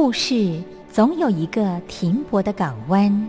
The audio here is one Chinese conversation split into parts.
故事总有一个停泊的港湾。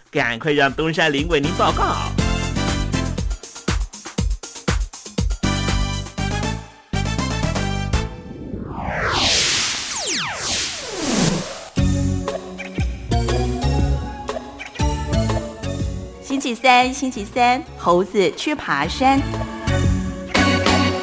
赶快让东山林为您报告。星期三，星期三，猴子去爬山。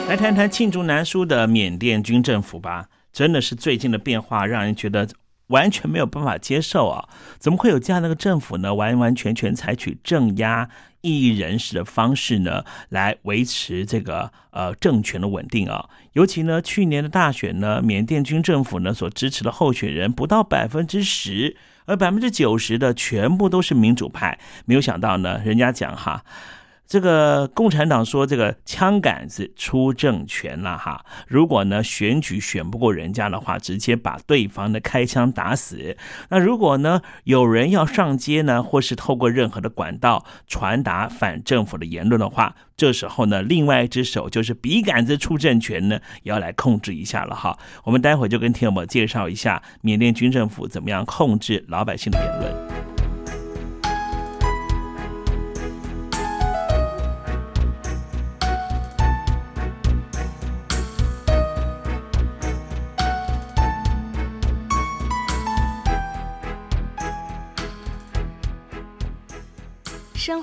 来谈谈罄竹难书的缅甸军政府吧，真的是最近的变化让人觉得。完全没有办法接受啊！怎么会有这样的一个政府呢？完完全全采取镇压异议人士的方式呢，来维持这个呃政权的稳定啊！尤其呢，去年的大选呢，缅甸军政府呢所支持的候选人不到百分之十，而百分之九十的全部都是民主派。没有想到呢，人家讲哈。这个共产党说这个枪杆子出政权了哈，如果呢选举选不过人家的话，直接把对方的开枪打死。那如果呢有人要上街呢，或是透过任何的管道传达反政府的言论的话，这时候呢另外一只手就是笔杆子出政权呢，也要来控制一下了哈。我们待会就跟听友们介绍一下缅甸军政府怎么样控制老百姓的言论。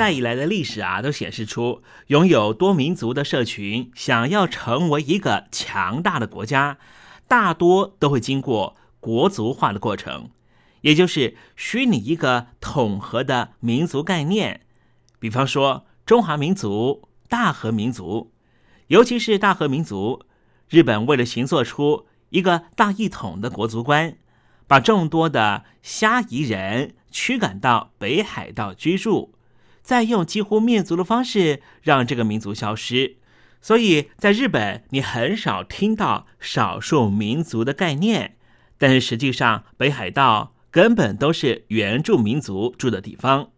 代以来的历史啊，都显示出拥有多民族的社群想要成为一个强大的国家，大多都会经过国族化的过程，也就是虚拟一个统合的民族概念。比方说中华民族、大和民族，尤其是大和民族，日本为了行做出一个大一统的国族观，把众多的虾夷人驱赶到北海道居住，再用几乎灭族的方式让这个民族消失。所以在日本，你很少听到少数民族的概念，但是实际上北海道根本都是原住民族住的地方。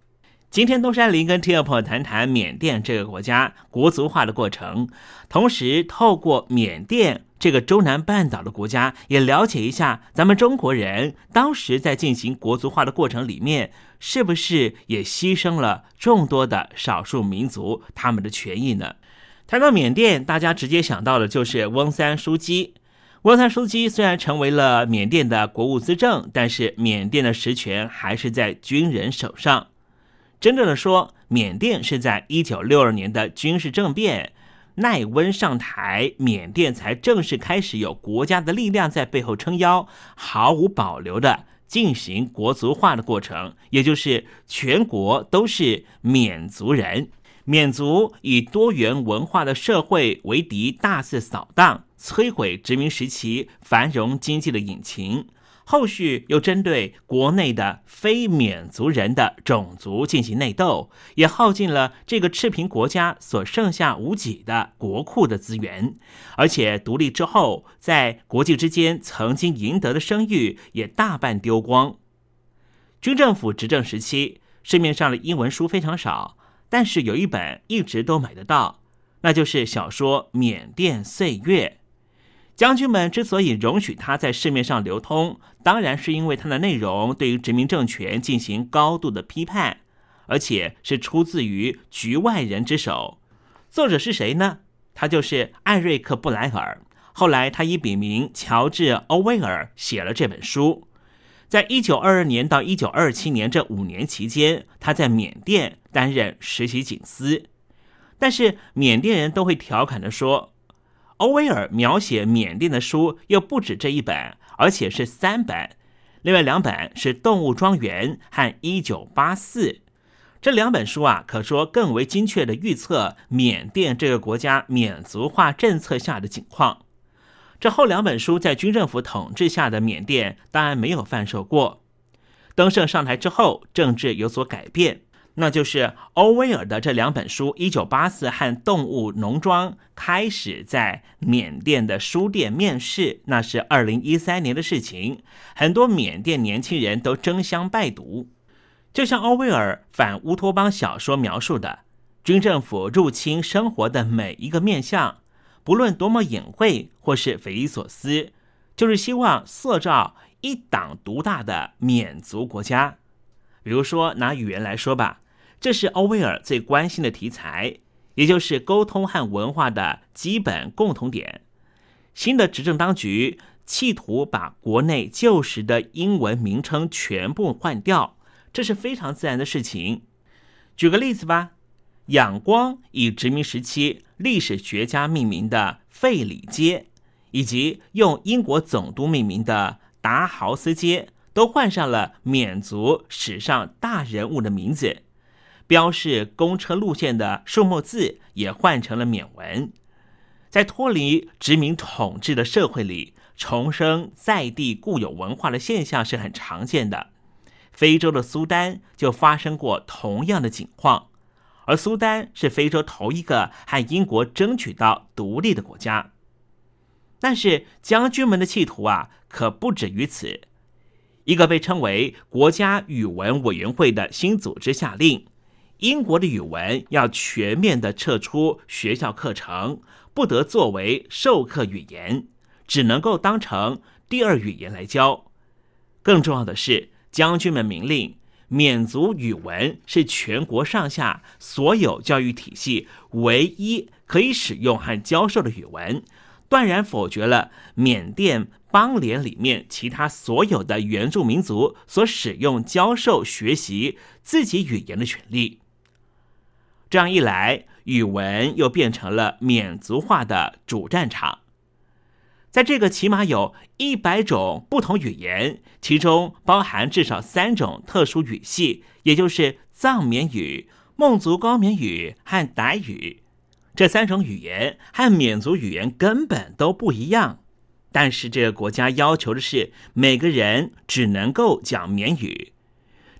今天东山林跟 t 朋友谈谈缅甸这个国家国族化的过程，同时透过缅甸这个中南半岛的国家，也了解一下咱们中国人当时在进行国族化的过程里面，是不是也牺牲了众多的少数民族他们的权益呢？谈到缅甸，大家直接想到的就是翁三书记。翁三书记虽然成为了缅甸的国务资政，但是缅甸的实权还是在军人手上。真正的说，缅甸是在一九六二年的军事政变，奈温上台，缅甸才正式开始有国家的力量在背后撑腰，毫无保留的进行国族化的过程，也就是全国都是缅族人，缅族以多元文化的社会为敌，大肆扫荡，摧毁殖民时期繁荣经济的引擎。后续又针对国内的非缅族人的种族进行内斗，也耗尽了这个赤贫国家所剩下无几的国库的资源，而且独立之后，在国际之间曾经赢得的声誉也大半丢光。军政府执政时期，市面上的英文书非常少，但是有一本一直都买得到，那就是小说《缅甸岁月》。将军们之所以容许它在市面上流通，当然是因为它的内容对于殖民政权进行高度的批判，而且是出自于局外人之手。作者是谁呢？他就是艾瑞克·布莱尔。后来他以笔名乔治·欧威尔写了这本书。在一九二二年到一九二七年这五年期间，他在缅甸担任实习警司。但是缅甸人都会调侃的说。欧威尔描写缅甸的书又不止这一本，而且是三本。另外两本是《动物庄园》和《一九八四》。这两本书啊，可说更为精确的预测缅甸这个国家缅族化政策下的情况。这后两本书在军政府统治下的缅甸当然没有贩售过。登盛上台之后，政治有所改变。那就是欧威尔的这两本书《一九八四》和《动物农庄》开始在缅甸的书店面世，那是二零一三年的事情。很多缅甸年轻人都争相拜读。就像欧威尔反乌托邦小说描述的，军政府入侵生活的每一个面相，不论多么隐晦或是匪夷所思，就是希望塑造一党独大的缅族国家。比如说拿语言来说吧。这是欧威尔最关心的题材，也就是沟通和文化的基本共同点。新的执政当局企图把国内旧时的英文名称全部换掉，这是非常自然的事情。举个例子吧，仰光以殖民时期历史学家命名的费里街，以及用英国总督命名的达豪斯街，都换上了缅族史上大人物的名字。标示公车路线的数目字也换成了缅文，在脱离殖民统治的社会里，重生在地固有文化的现象是很常见的。非洲的苏丹就发生过同样的情况，而苏丹是非洲头一个和英国争取到独立的国家。但是将军们的企图啊，可不止于此。一个被称为国家语文委员会的新组织下令。英国的语文要全面的撤出学校课程，不得作为授课语言，只能够当成第二语言来教。更重要的是，将军们明令，缅族语文是全国上下所有教育体系唯一可以使用和教授的语文，断然否决了缅甸邦联里面其他所有的原住民族所使用、教授、学习自己语言的权利。这样一来，语文又变成了缅族化的主战场。在这个起码有一百种不同语言，其中包含至少三种特殊语系，也就是藏缅语、孟族高棉语和傣语。这三种语言和缅族语言根本都不一样，但是这个国家要求的是每个人只能够讲缅语。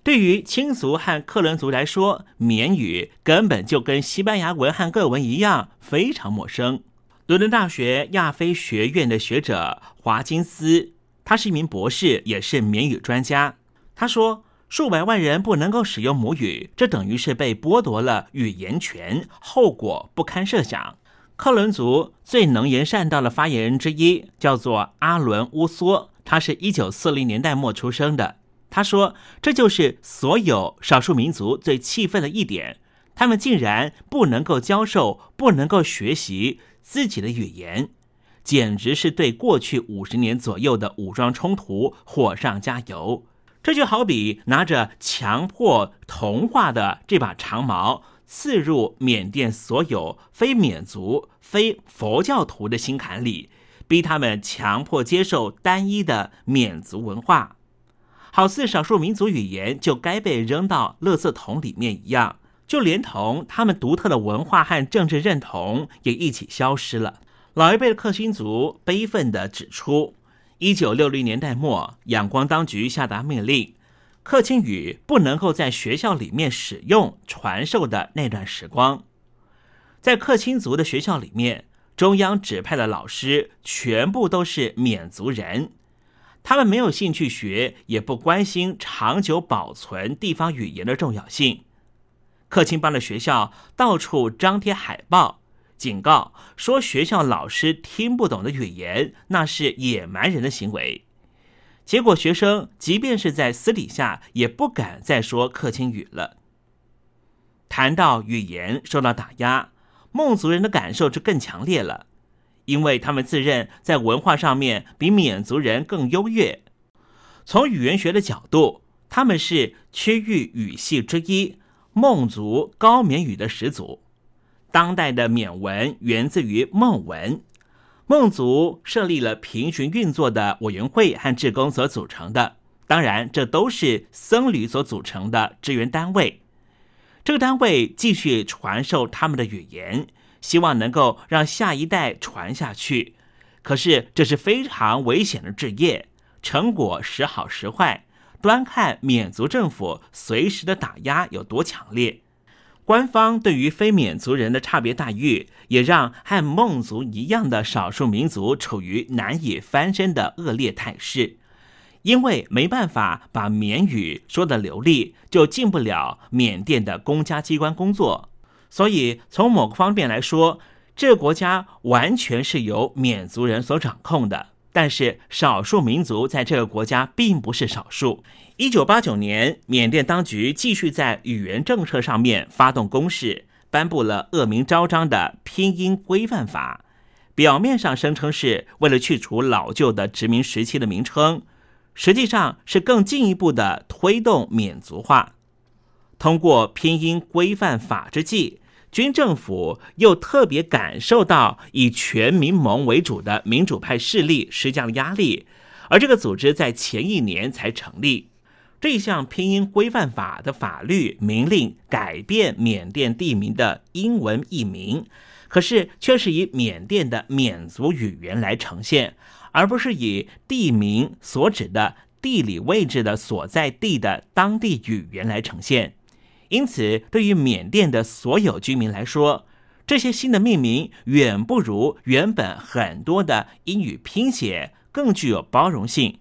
对于亲族和克伦族来说，缅语根本就跟西班牙文和各文一样非常陌生。伦敦大学亚非学院的学者华金斯，他是一名博士，也是缅语专家。他说，数百万人不能够使用母语，这等于是被剥夺了语言权，后果不堪设想。克伦族最能言善道的发言人之一叫做阿伦乌梭，他是一九四零年代末出生的。他说，这就是所有少数民族最气愤的一点，他们竟然不能够教授，不能够学习。自己的语言，简直是对过去五十年左右的武装冲突火上加油。这就好比拿着强迫同化的这把长矛，刺入缅甸所有非缅族、非佛教徒的心坎里，逼他们强迫接受单一的缅族文化，好似少数民族语言就该被扔到垃圾桶里面一样。就连同他们独特的文化和政治认同也一起消失了。老一辈的克钦族悲愤地指出，一九六零年代末，仰光当局下达命令，克钦语不能够在学校里面使用传授的那段时光，在克钦族的学校里面，中央指派的老师全部都是缅族人，他们没有兴趣学，也不关心长久保存地方语言的重要性。克钦邦的学校到处张贴海报，警告说学校老师听不懂的语言，那是野蛮人的行为。结果学生即便是在私底下，也不敢再说克钦语了。谈到语言受到打压，孟族人的感受就更强烈了，因为他们自认在文化上面比缅族人更优越。从语言学的角度，他们是区域语系之一。孟族高缅语的始祖，当代的缅文源自于孟文。孟族设立了平行运作的委员会和职工所组成的，当然这都是僧侣所组成的支援单位。这个单位继续传授他们的语言，希望能够让下一代传下去。可是这是非常危险的职业，成果时好时坏。端看缅族政府随时的打压有多强烈，官方对于非缅族人的差别待遇，也让和孟族一样的少数民族处于难以翻身的恶劣态势。因为没办法把缅语说得流利，就进不了缅甸的公家机关工作。所以从某个方面来说，这个国家完全是由缅族人所掌控的。但是少数民族在这个国家并不是少数。一九八九年，缅甸当局继续在语言政策上面发动攻势，颁布了恶名昭彰的拼音规范法。表面上声称是为了去除老旧的殖民时期的名称，实际上是更进一步的推动缅族化。通过拼音规范法之际。军政府又特别感受到以全民盟为主的民主派势力施加了压力，而这个组织在前一年才成立。这项拼音规范法的法律明令改变缅甸地名的英文译名，可是却是以缅甸的缅族语言来呈现，而不是以地名所指的地理位置的所在地的当地语言来呈现。因此，对于缅甸的所有居民来说，这些新的命名远不如原本很多的英语拼写更具有包容性。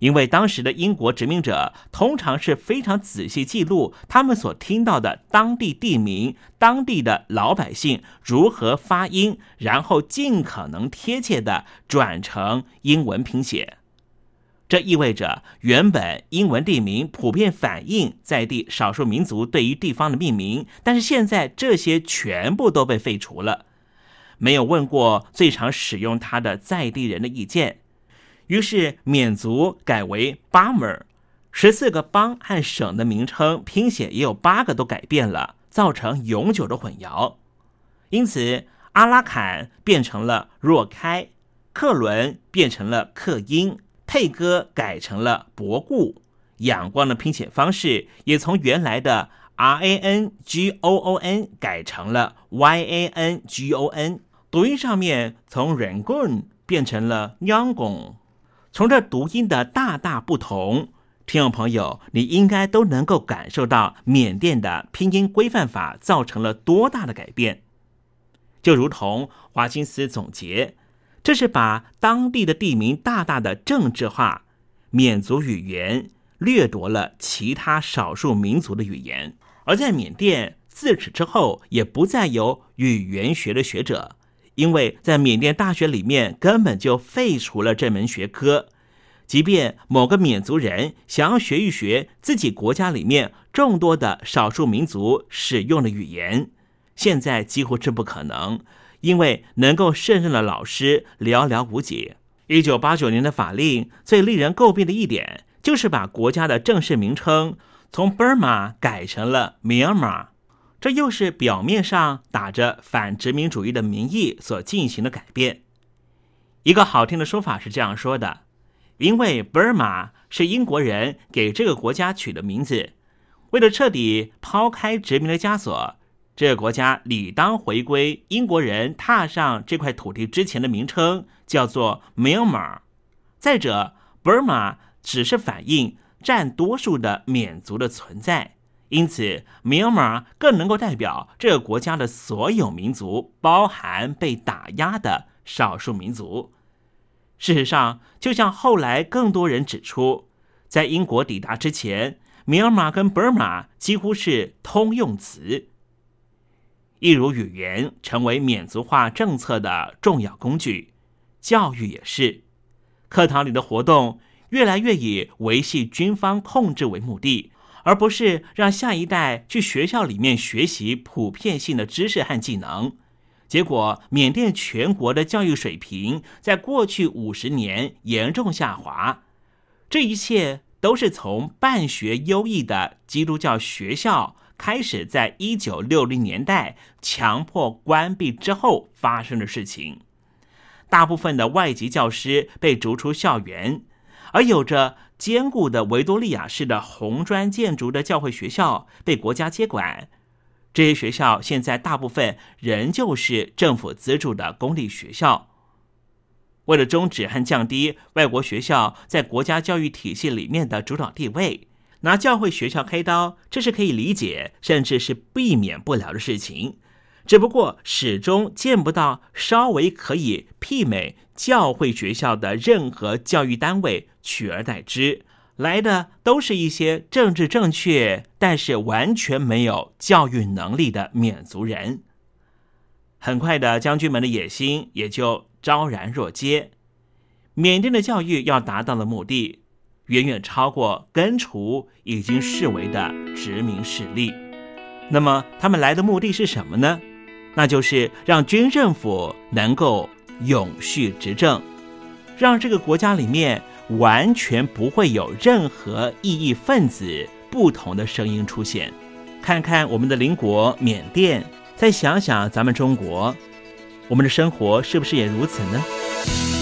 因为当时的英国殖民者通常是非常仔细记录他们所听到的当地地名、当地的老百姓如何发音，然后尽可能贴切的转成英文拼写。这意味着，原本英文地名普遍反映在地少数民族对于地方的命名，但是现在这些全部都被废除了，没有问过最常使用它的在地人的意见。于是缅族改为巴姆尔，十四个邦和省的名称拼写也有八个都改变了，造成永久的混淆。因此，阿拉坎变成了若开，克伦变成了克英，配歌改成了博固，仰光的拼写方式也从原来的 R A N G O O N 改成了 Y A N G O N，读音上面从 Rangoon 变成了 Yangon，从这读音的大大不同。听众朋友，你应该都能够感受到缅甸的拼音规范法造成了多大的改变。就如同华金斯总结，这是把当地的地名大大的政治化，缅族语言掠夺了其他少数民族的语言。而在缅甸自此之后，也不再有语言学的学者，因为在缅甸大学里面根本就废除了这门学科。即便某个缅族人想要学一学自己国家里面众多的少数民族使用的语言，现在几乎是不可能，因为能够胜任的老师寥寥无几。一九八九年的法令最令人诟病的一点，就是把国家的正式名称从 Burma 改成了 Myanmar，这又是表面上打着反殖民主义的名义所进行的改变。一个好听的说法是这样说的。因为 Burma 是英国人给这个国家取的名字，为了彻底抛开殖民的枷锁，这个国家理当回归英国人踏上这块土地之前的名称，叫做 Myanmar。再者，Burma 只是反映占多数的缅族的存在，因此 Myanmar 更能够代表这个国家的所有民族，包含被打压的少数民族。事实上，就像后来更多人指出，在英国抵达之前，缅甸跟 Burma 几乎是通用词。一如语言成为缅族化政策的重要工具，教育也是。课堂里的活动越来越以维系军方控制为目的，而不是让下一代去学校里面学习普遍性的知识和技能。结果，缅甸全国的教育水平在过去五十年严重下滑。这一切都是从办学优异的基督教学校开始，在一九六零年代强迫关闭之后发生的事情。大部分的外籍教师被逐出校园，而有着坚固的维多利亚式的红砖建筑的教会学校被国家接管。这些学校现在大部分仍旧是政府资助的公立学校。为了终止和降低外国学校在国家教育体系里面的主导地位，拿教会学校开刀，这是可以理解，甚至是避免不了的事情。只不过始终见不到稍微可以媲美教会学校的任何教育单位取而代之。来的都是一些政治正确，但是完全没有教育能力的缅族人。很快的，将军们的野心也就昭然若揭。缅甸的教育要达到的目的，远远超过根除已经视为的殖民势力。那么，他们来的目的是什么呢？那就是让军政府能够永续执政，让这个国家里面。完全不会有任何异议分子不同的声音出现。看看我们的邻国缅甸，再想想咱们中国，我们的生活是不是也如此呢？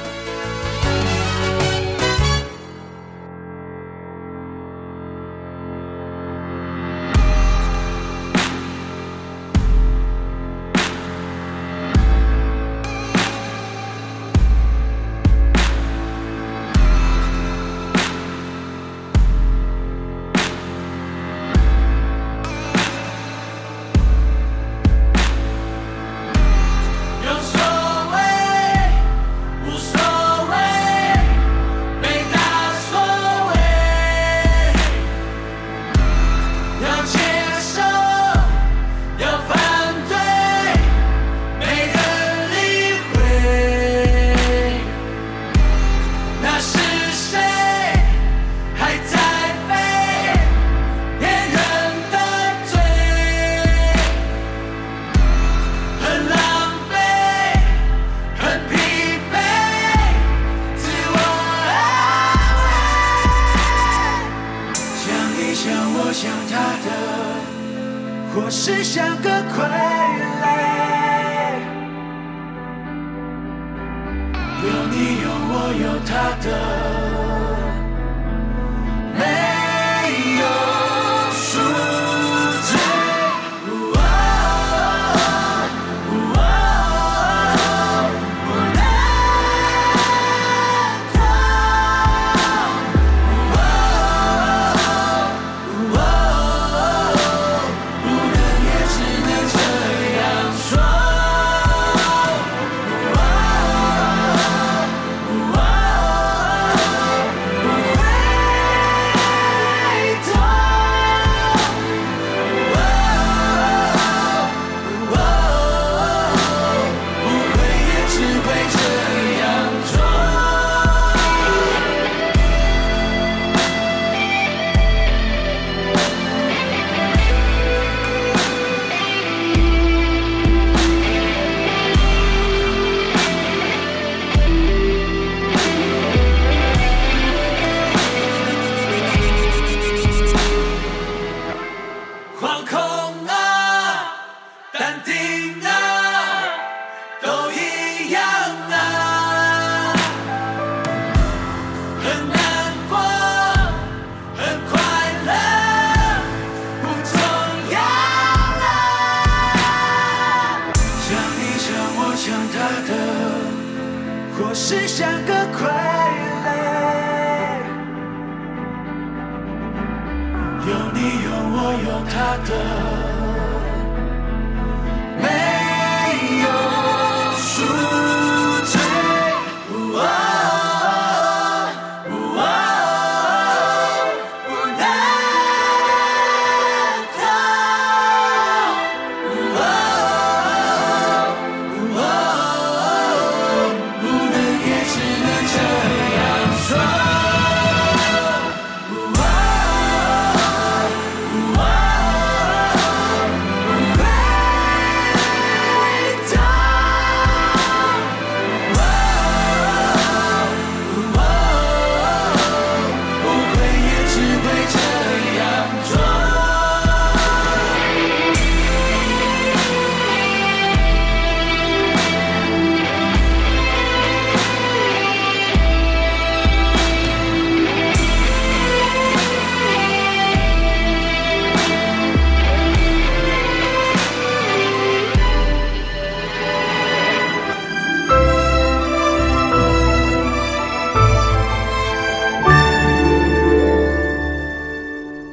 我有他的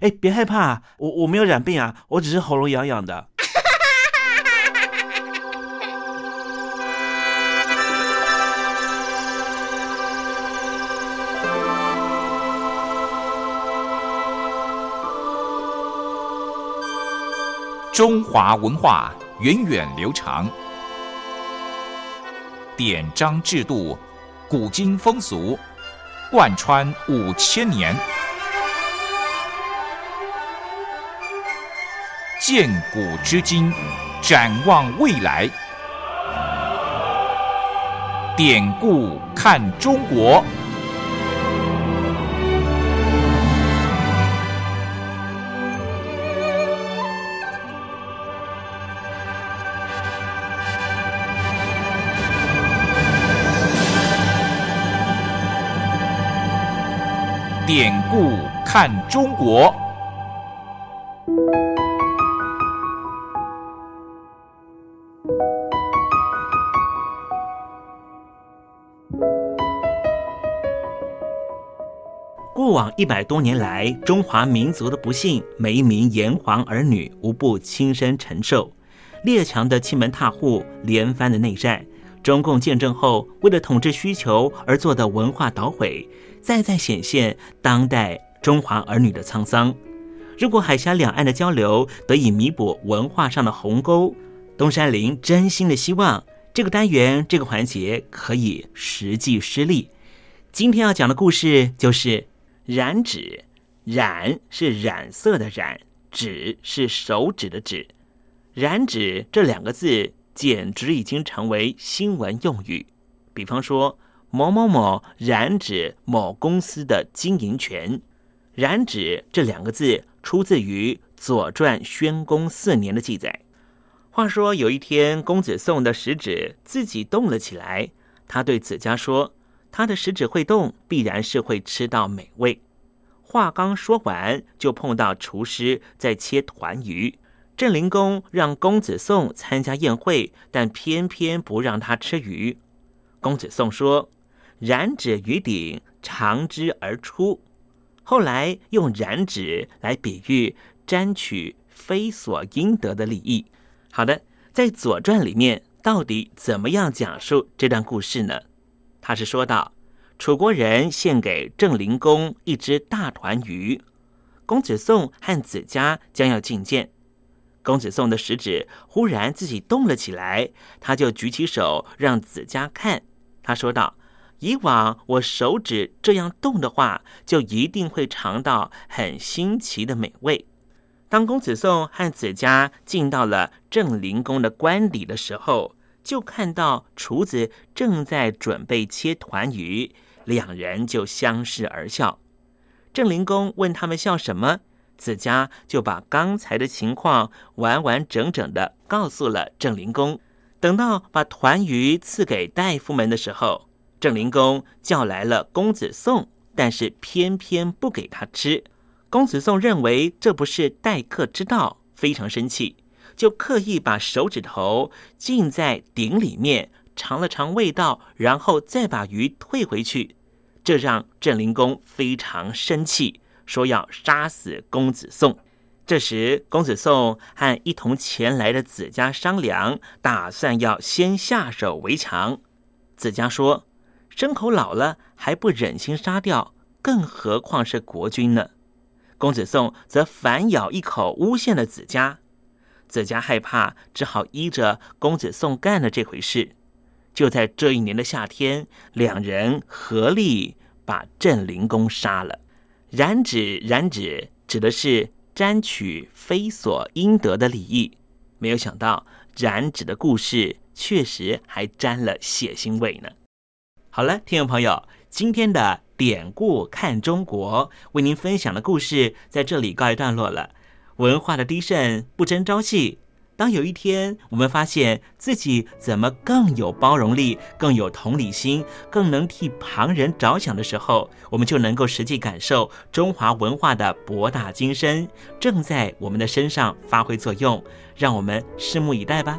哎，别害怕，我我没有染病啊，我只是喉咙痒痒的。中华文化源远流长，典章制度、古今风俗，贯穿五千年。建古知今，展望未来。典故看中国。典故看中国。往一百多年来，中华民族的不幸，每一名炎黄儿女无不亲身承受。列强的欺门踏户，连番的内战，中共建政后为了统治需求而做的文化捣毁，再再显现当代中华儿女的沧桑。如果海峡两岸的交流得以弥补文化上的鸿沟，东山林真心的希望这个单元这个环节可以实际施力。今天要讲的故事就是。染指，染是染色的染，指是手指的指。染指这两个字简直已经成为新闻用语。比方说，某某某染指某公司的经营权。染指这两个字出自于《左传》宣公四年的记载。话说有一天，公子宋的食指自己动了起来，他对子家说。他的食指会动，必然是会吃到美味。话刚说完，就碰到厨师在切团鱼。郑灵公让公子宋参加宴会，但偏偏不让他吃鱼。公子宋说：“染指鱼顶，长之而出。”后来用染指来比喻沾取非所应得的利益。好的，在《左传》里面，到底怎么样讲述这段故事呢？他是说道：“楚国人献给郑灵公一只大团鱼，公子宋和子家将要觐见。公子宋的食指忽然自己动了起来，他就举起手让子家看。他说道：“以往我手指这样动的话，就一定会尝到很新奇的美味。”当公子宋和子家进到了郑灵公的官邸的时候，就看到厨子正在准备切团鱼，两人就相视而笑。郑灵公问他们笑什么，子家就把刚才的情况完完整整的告诉了郑灵公。等到把团鱼赐给大夫们的时候，郑灵公叫来了公子宋，但是偏偏不给他吃。公子宋认为这不是待客之道，非常生气。就刻意把手指头浸在鼎里面尝了尝味道，然后再把鱼退回去，这让郑灵公非常生气，说要杀死公子宋。这时，公子宋和一同前来的子家商量，打算要先下手为强。子家说：“牲口老了还不忍心杀掉，更何况是国君呢？”公子宋则反咬一口，诬陷了子家。子家害怕，只好依着公子宋干了这回事。就在这一年的夏天，两人合力把郑灵公杀了。染指，染指，指的是沾取非所应得的礼义。没有想到，染指的故事确实还沾了血腥味呢。好了，听众朋友，今天的典故看中国为您分享的故事在这里告一段落了。文化的低渗不争朝气。当有一天我们发现自己怎么更有包容力、更有同理心、更能替旁人着想的时候，我们就能够实际感受中华文化的博大精深正在我们的身上发挥作用。让我们拭目以待吧。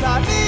now, not me.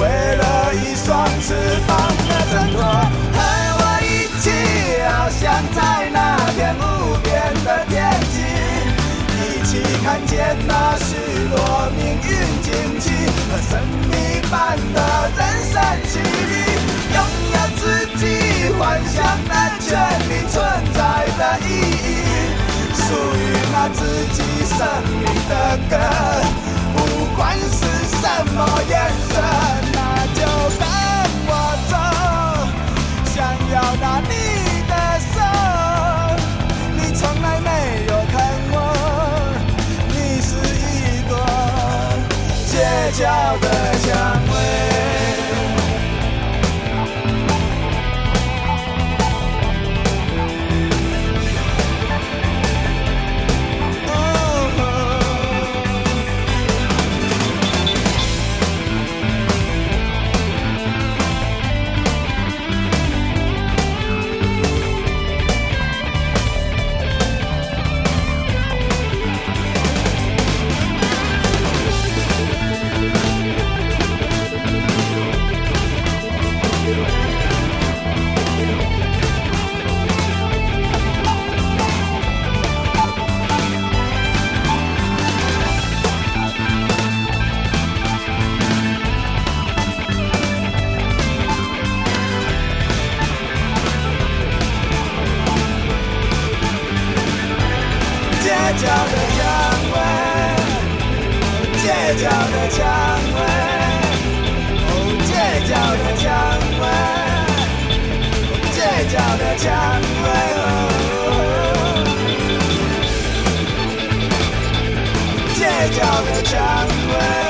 为了一双翅膀的挣脱，和我一起翱翔在那片无边的天际，一起看见那许多命运惊奇和神秘般的人生奇迹，拥有自己幻想的权利，存在的意义，属于那自己生命的歌，不管是什么颜色。表达你的手你从来没有看我你是一朵街角的蔷薇角的蔷薇，街角的蔷薇，哦，街角的蔷薇，街的。街角的蔷薇。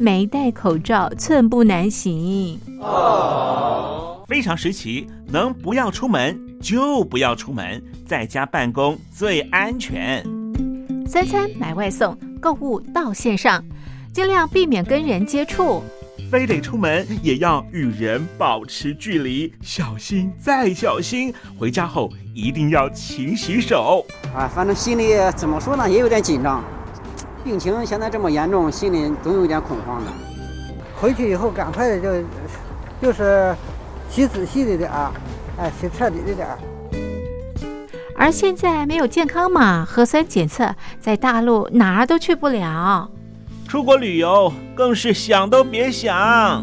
没戴口罩寸步难行。哦，非常时期，能不要出门就不要出门，在家办公最安全。三餐买外送，购物到线上，尽量避免跟人接触。非得出门也要与人保持距离，小心再小心。回家后一定要勤洗手。啊，反正心里怎么说呢，也有点紧张。病情现在这么严重，心里总有点恐慌的。回去以后赶快的就就是洗仔细的点儿，哎，洗彻底的点儿。而现在没有健康码、核酸检测，在大陆哪儿都去不了。出国旅游更是想都别想。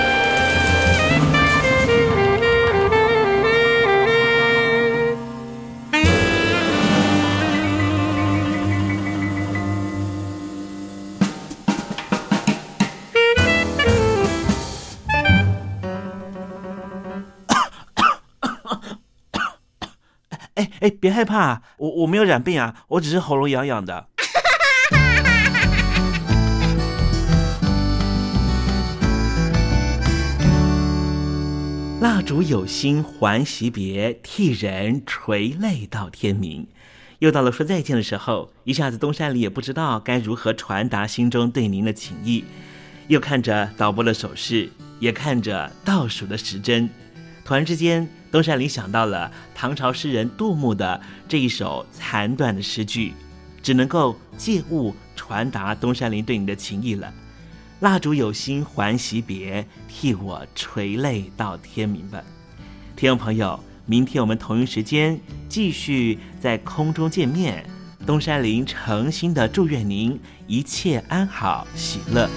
哎，别害怕，我我没有染病啊，我只是喉咙痒痒的。蜡烛有心还惜别，替人垂泪到天明。又到了说再见的时候，一下子东山里也不知道该如何传达心中对您的情意。又看着导播的手势，也看着倒数的时针，突然之间。东山林想到了唐朝诗人杜牧的这一首残短的诗句，只能够借物传达东山林对你的情意了。蜡烛有心还惜别，替我垂泪到天明吧。听众朋友，明天我们同一时间继续在空中见面。东山林诚心的祝愿您一切安好，喜乐。